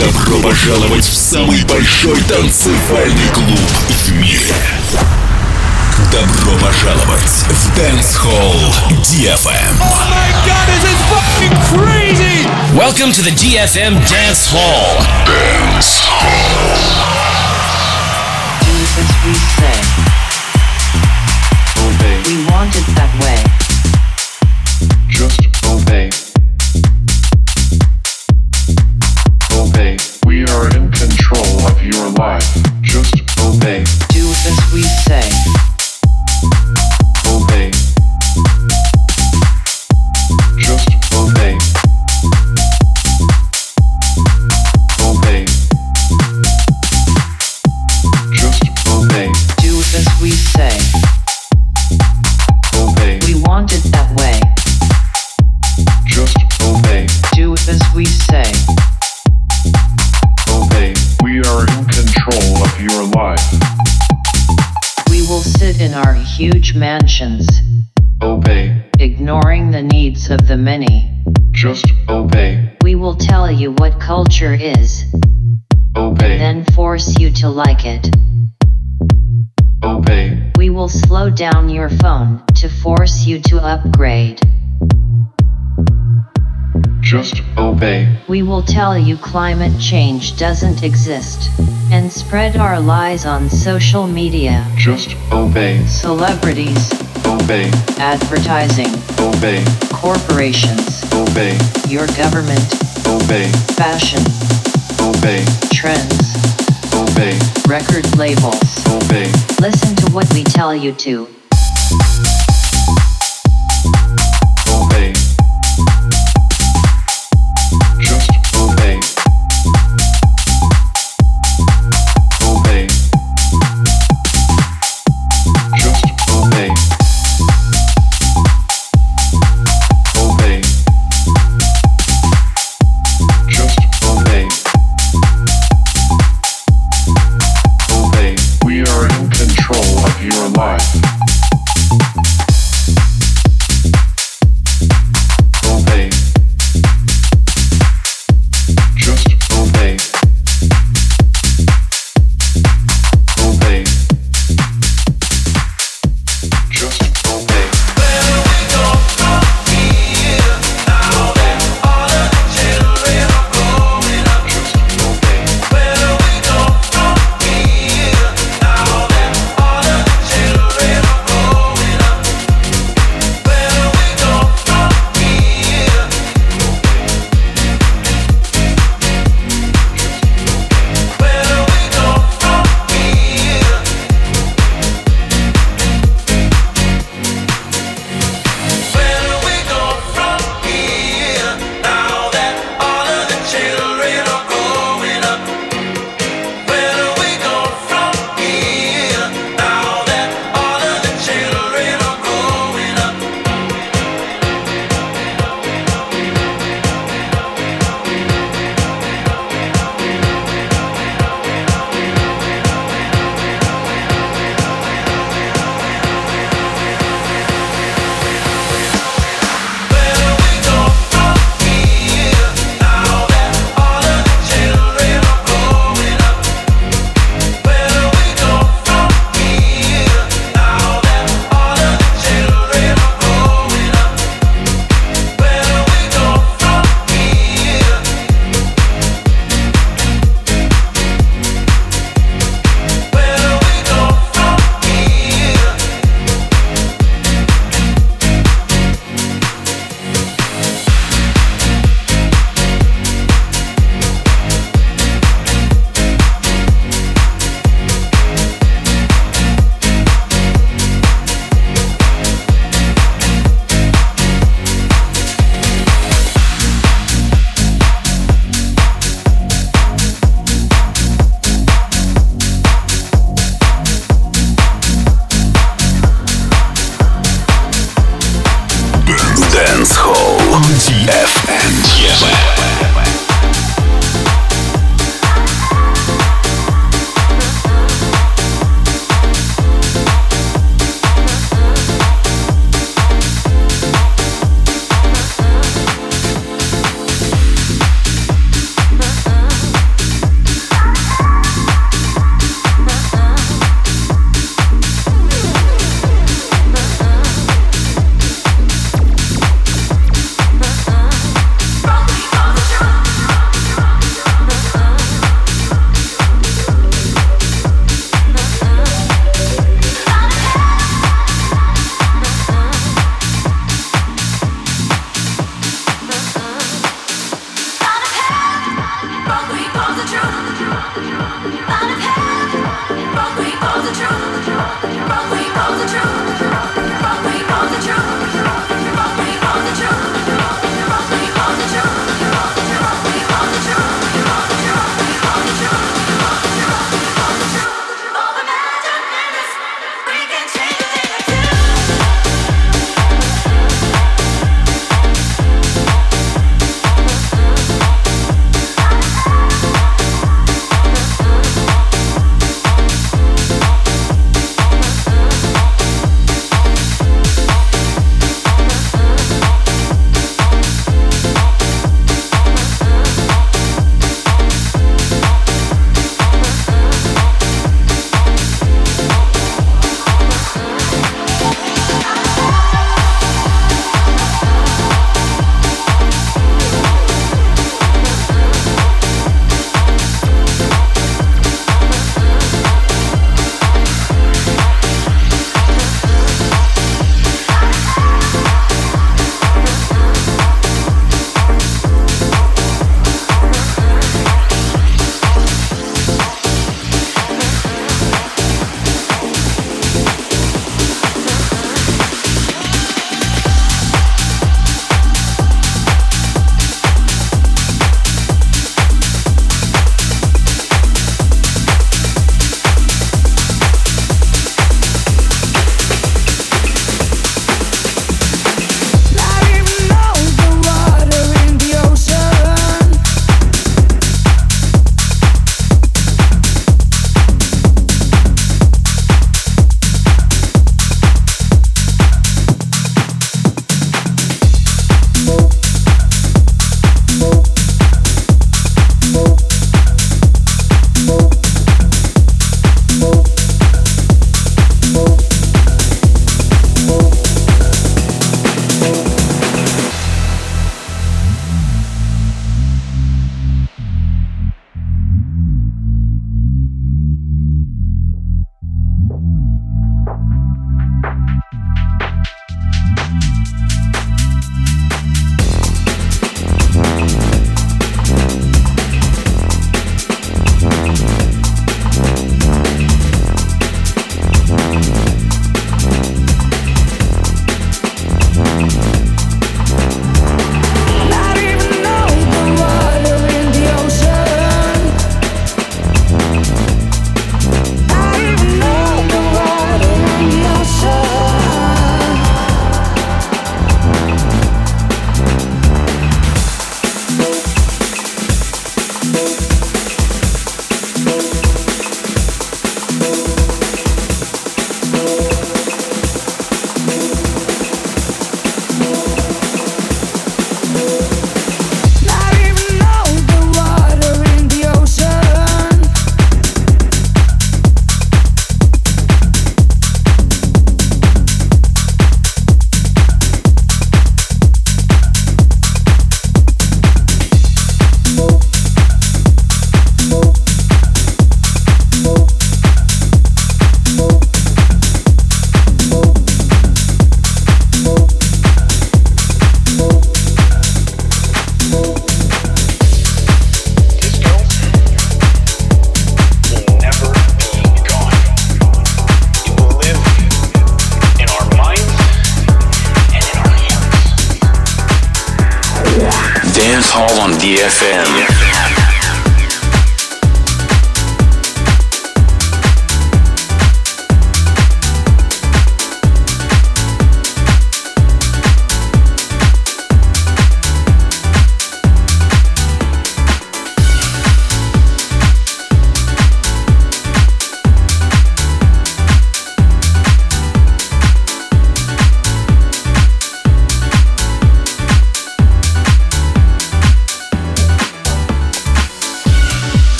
Добро пожаловать в самый большой танцевальный клуб в мире. Добро пожаловать в Dance Hall DFM. Welcome to the DFM Dance Hall. Dance. do as we say. Obey, We want to like it. obey. We will slow down your phone to force you to upgrade. Just obey, We will tell you climate change doesn't exist and spread our lies on social media, just obey, celebrities, obey, advertising, obey, corporations, obey, your government, obey, fashion, obey, trends, obey, record labels. obey. Listen to what we tell you to.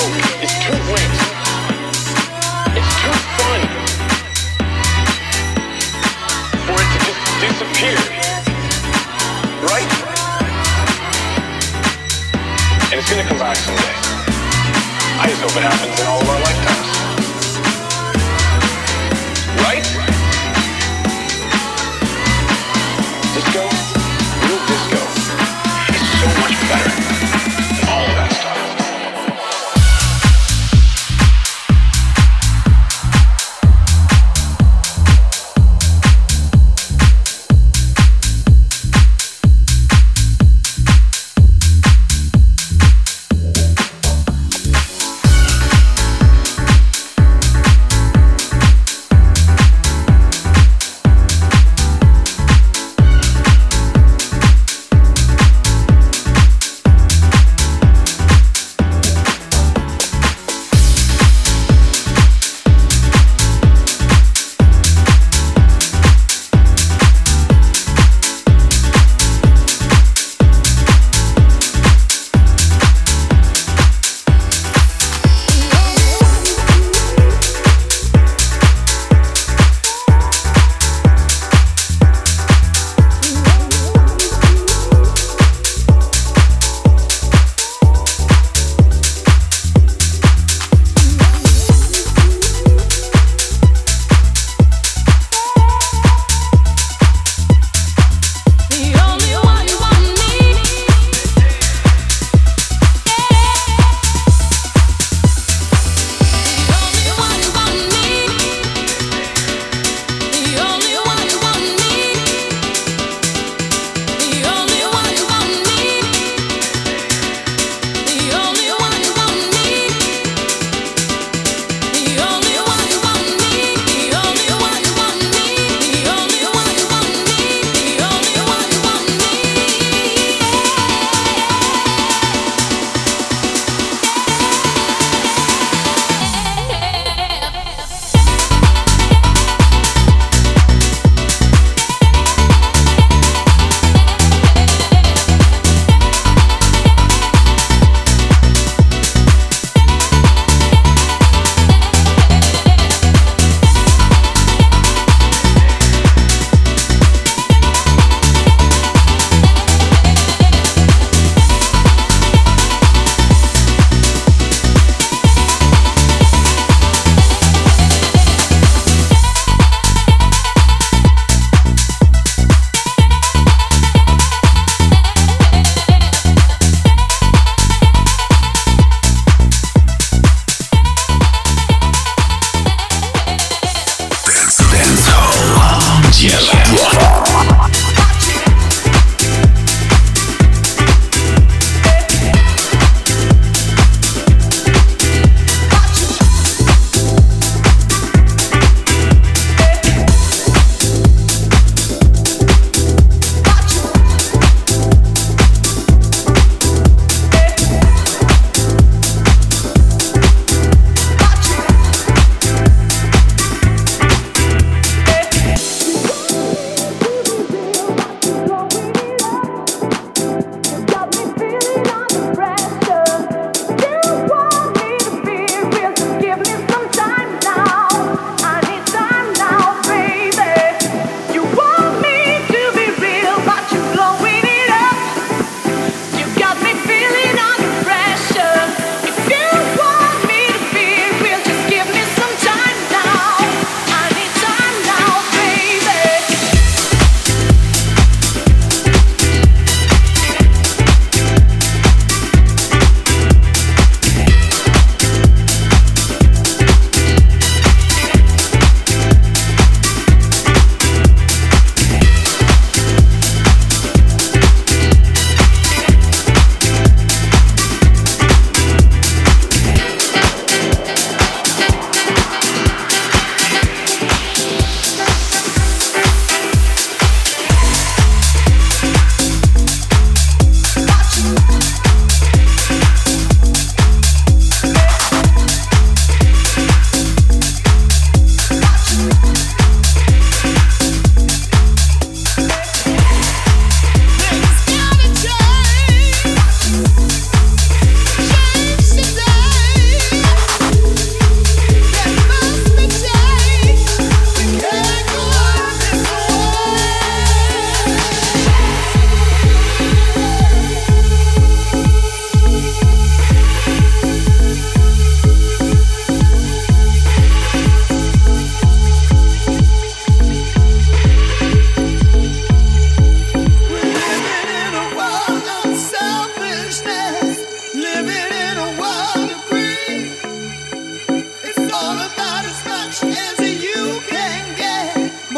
It's too fun for it to just disappear. Right? And it's gonna come back someday. I just hope it happens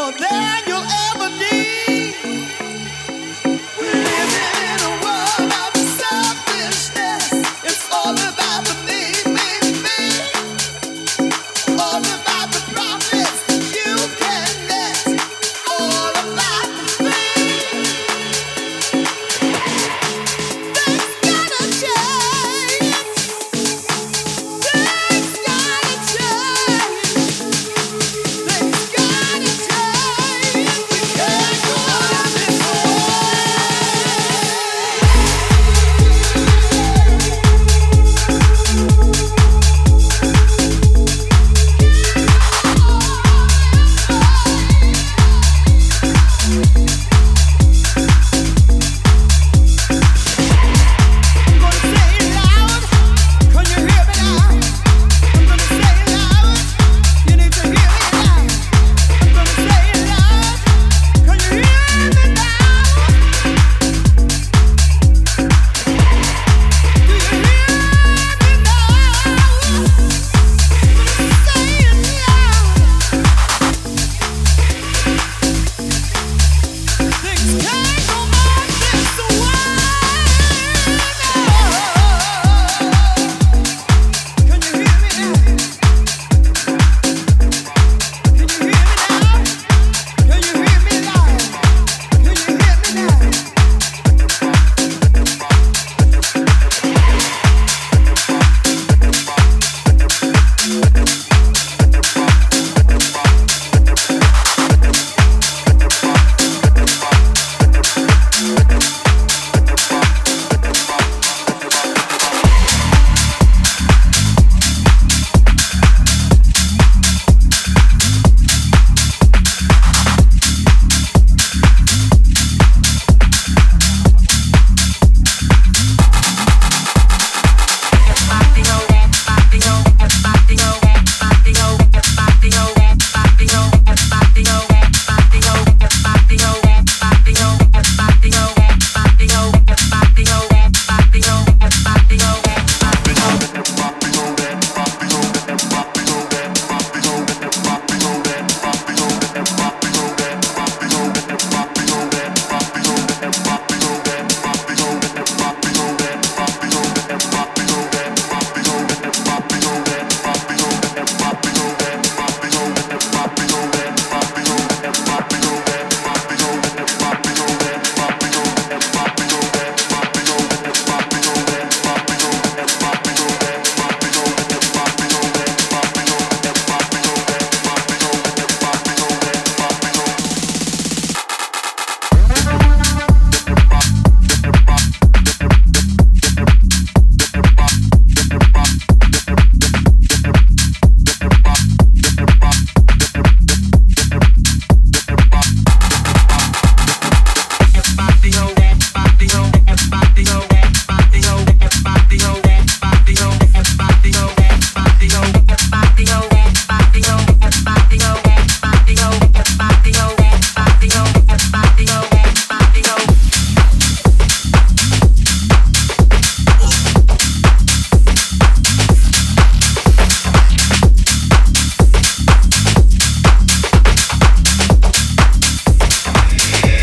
more than you'll ever need.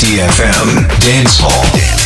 DFM Dance Hall.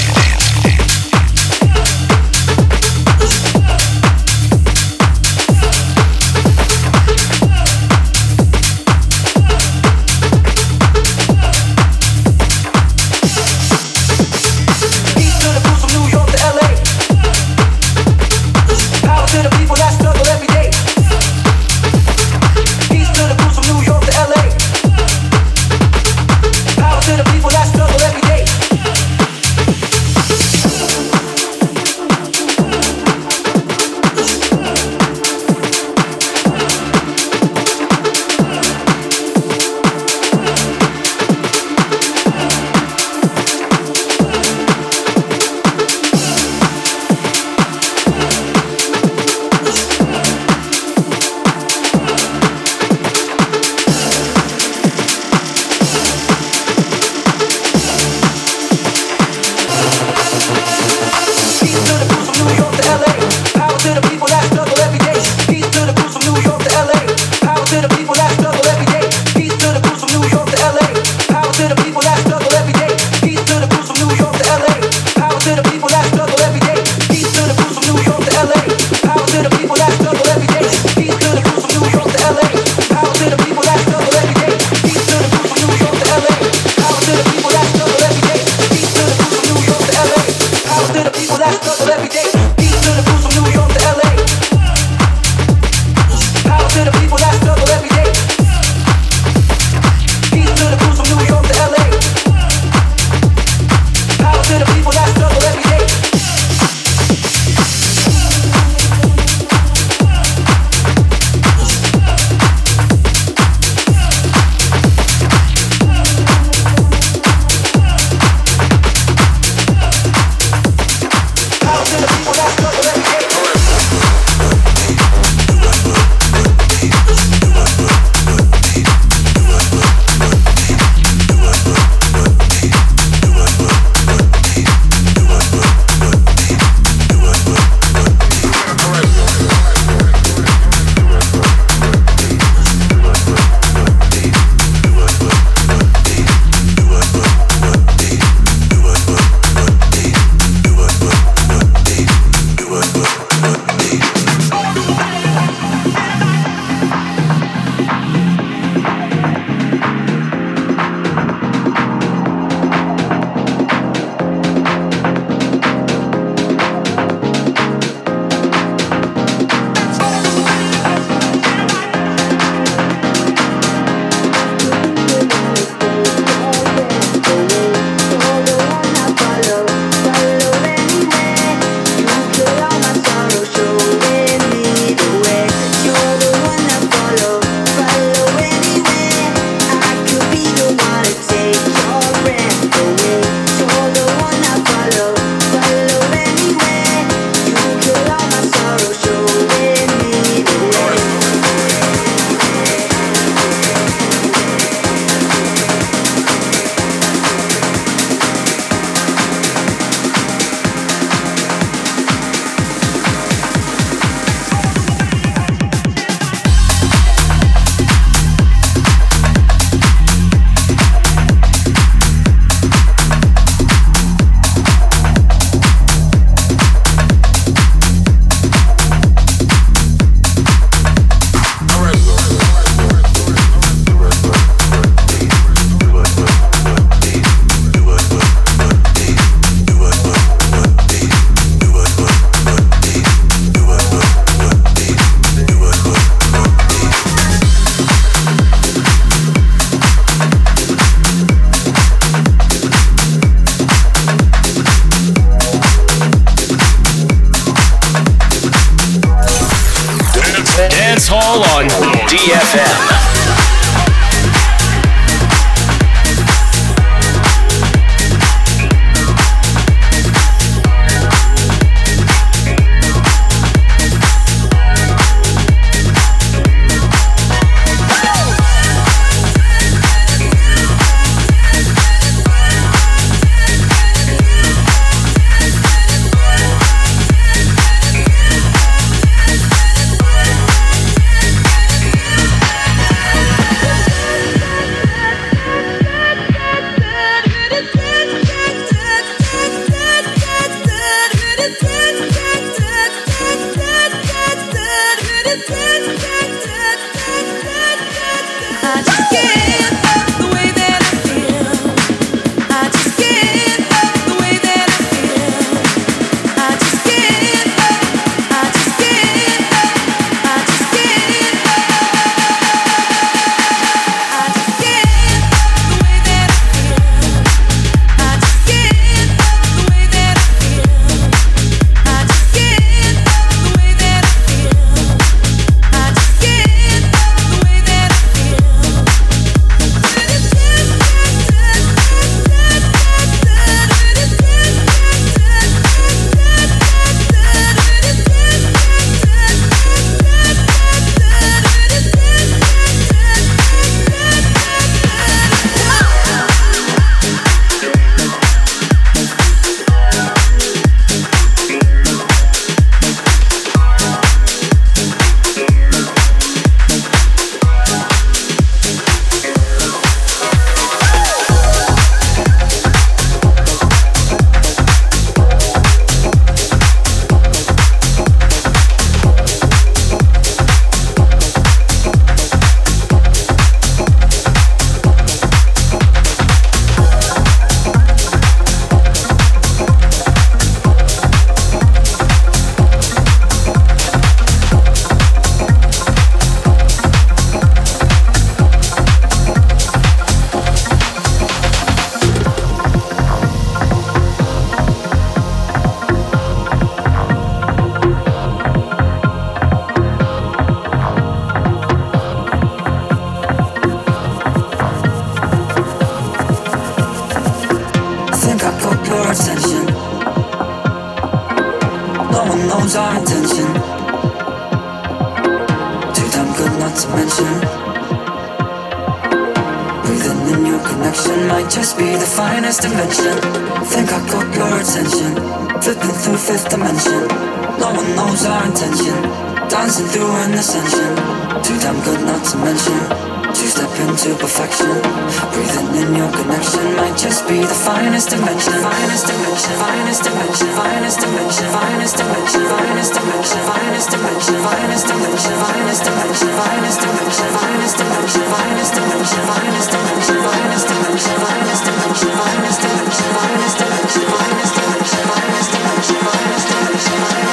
Connection might just be the finest dimension. Finest dimension, finest dimension, finest dimension, finest dimension, finest dimension, finest dimension, finest dimension, finest dimension, finest dimension, finest dimension, finest dimension, finest dimension, finest dimension, finest dimension, finest dimension, finest dimension, finest dimension, finest dimension, finest dimension, finest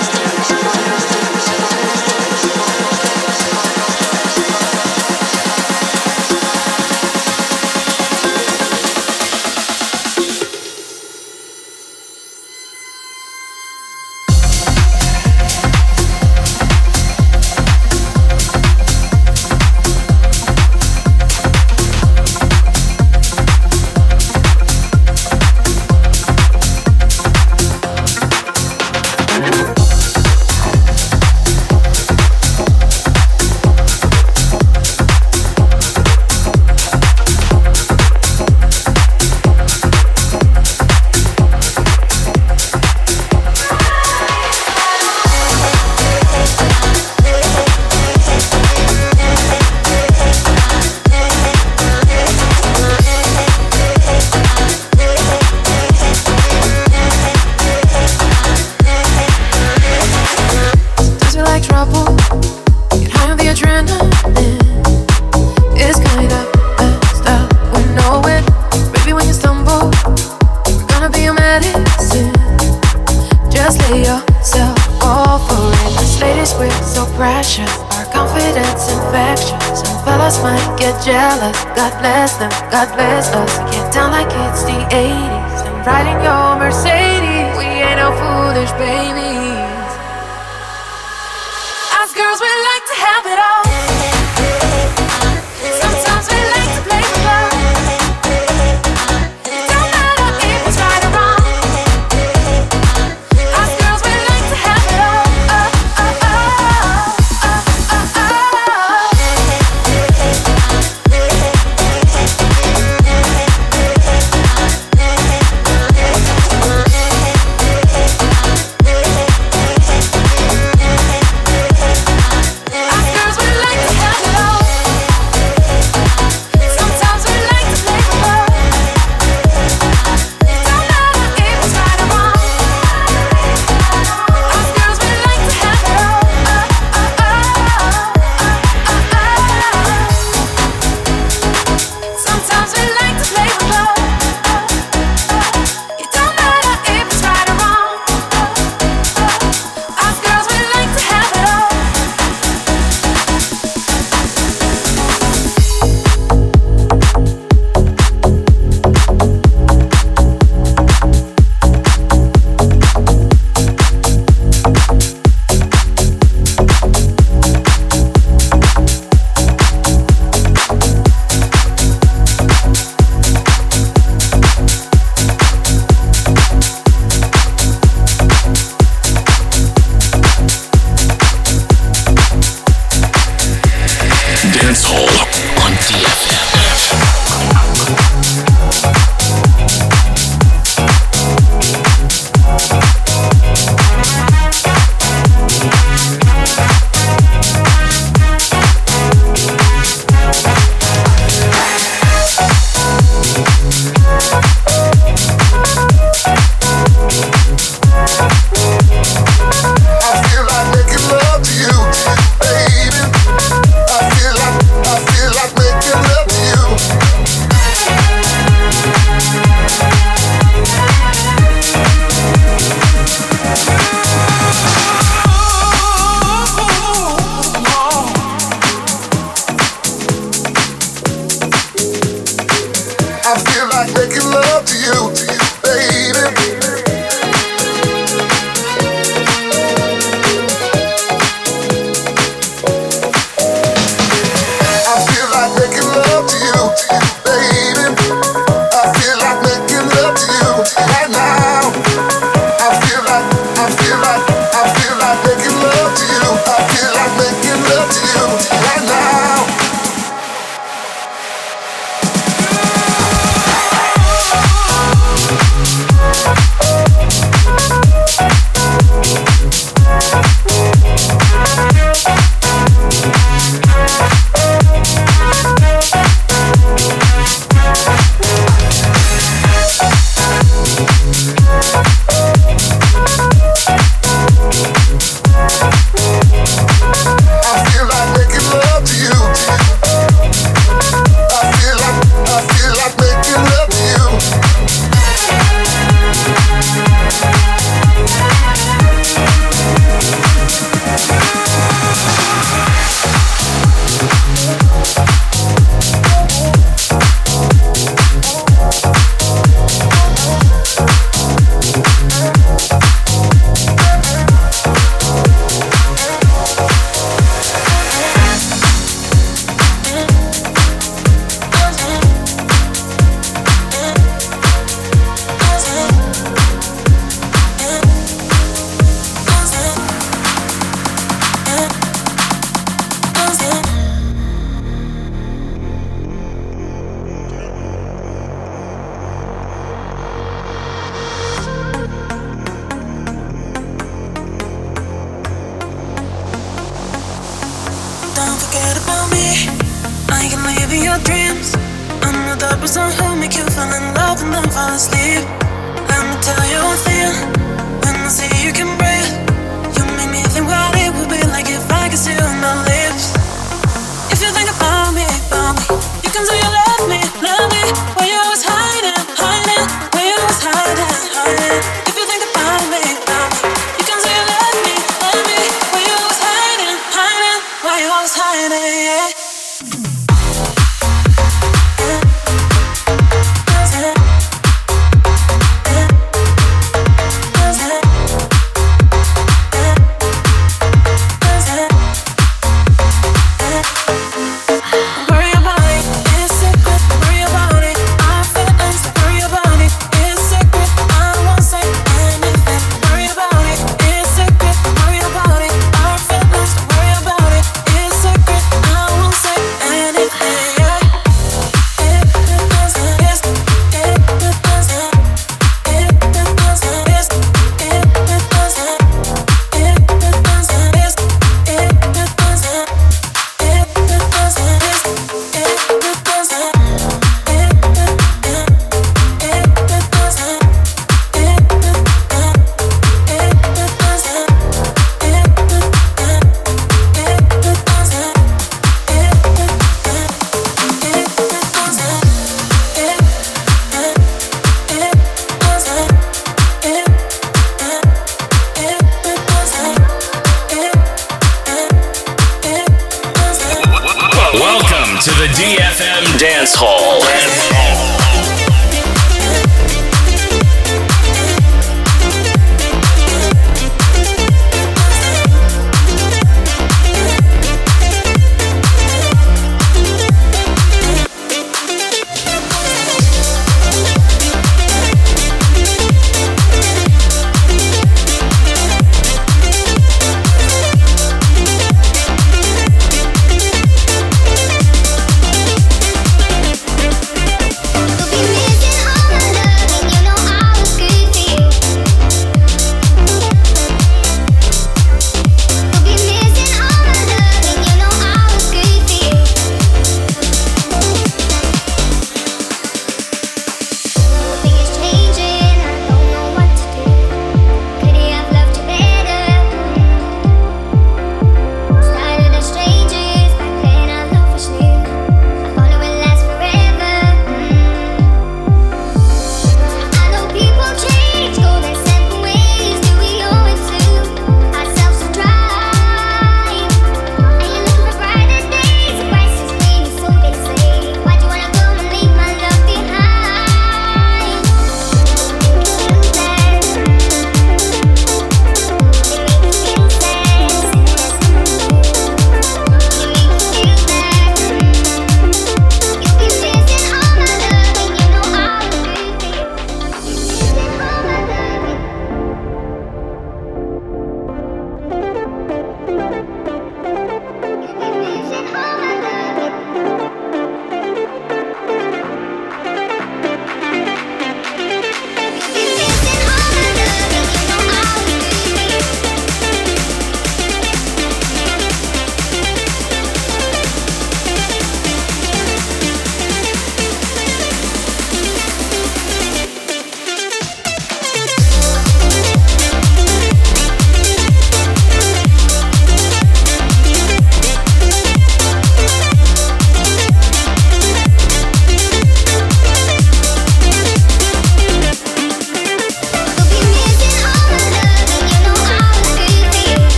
God girls, we like to have it all.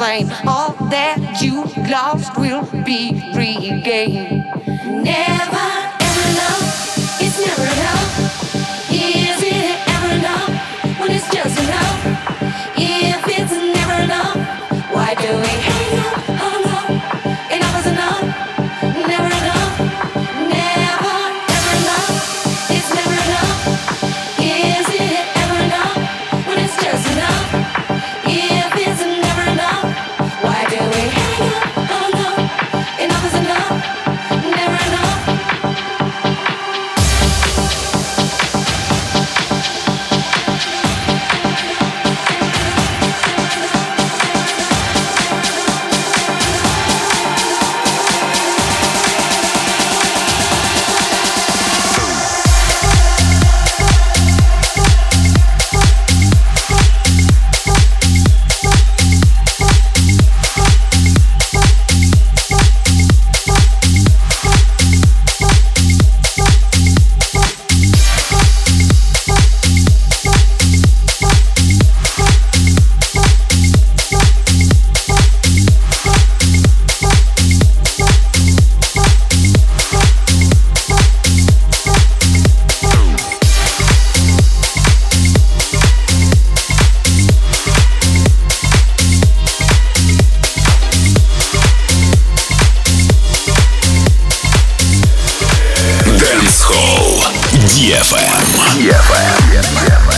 same. All that you lost will be regained. Never. EFM. EFM.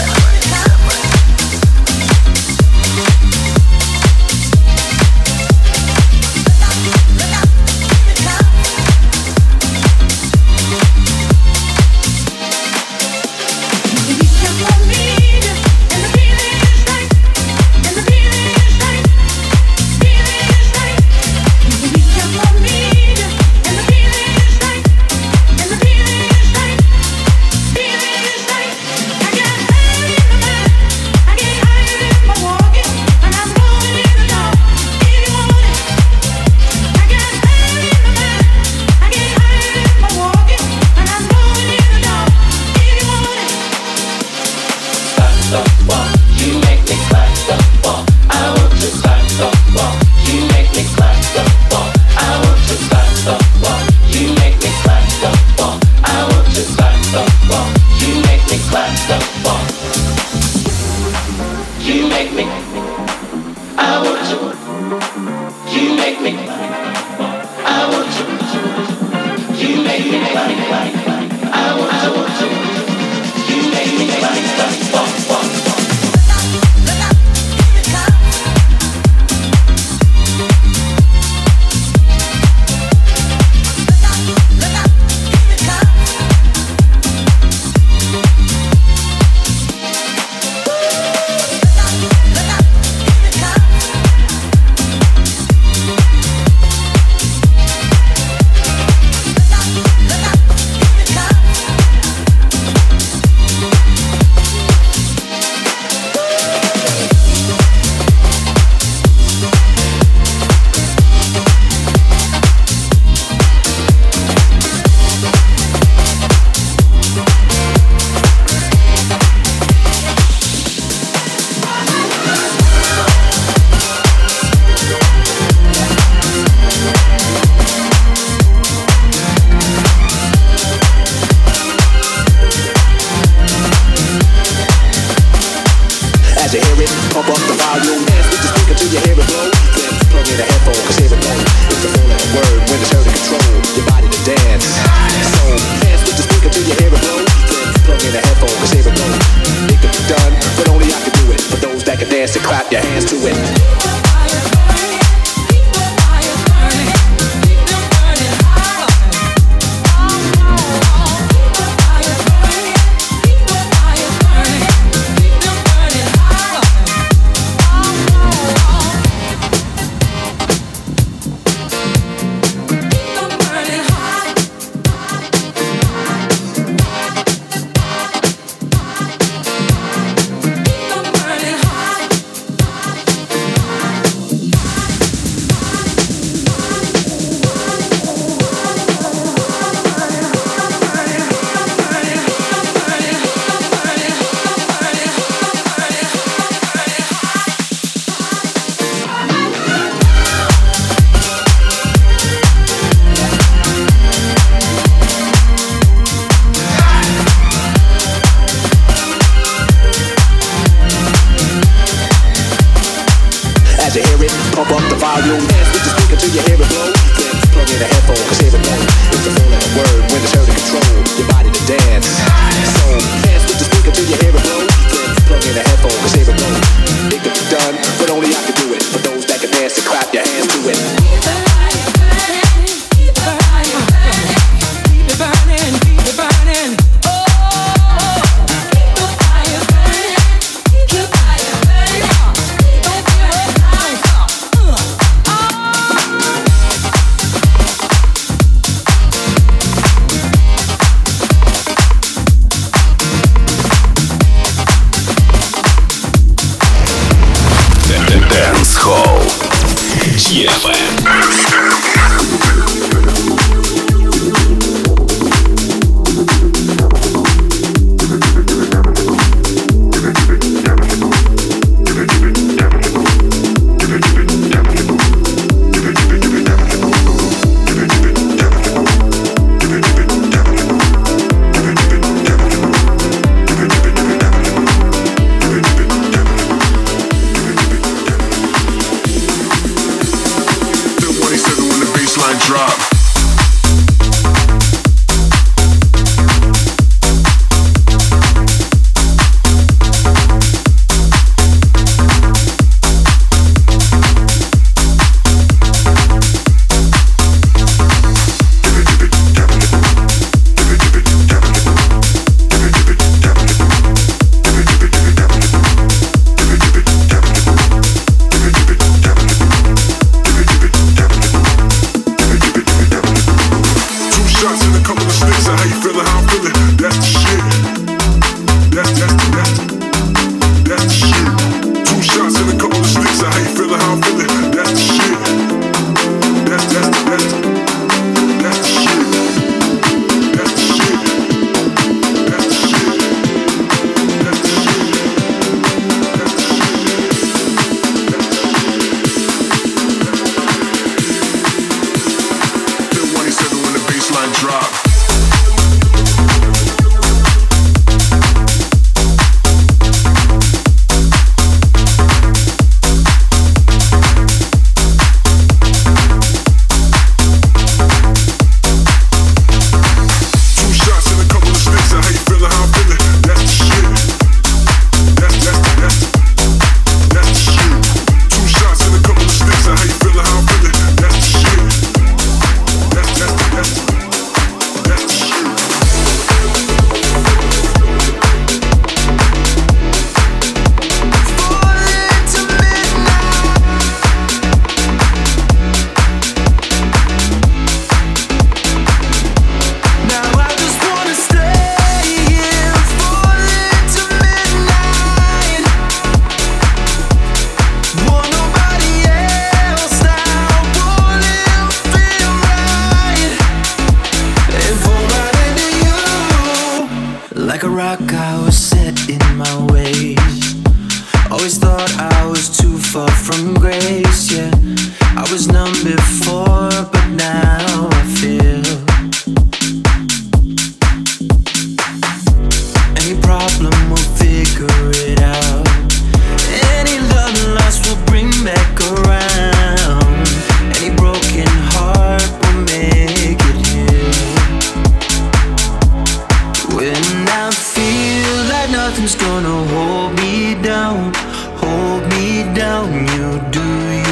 nothing's gonna hold me down, hold me down. You do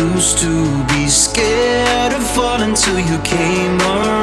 used to be scared of falling till you came around.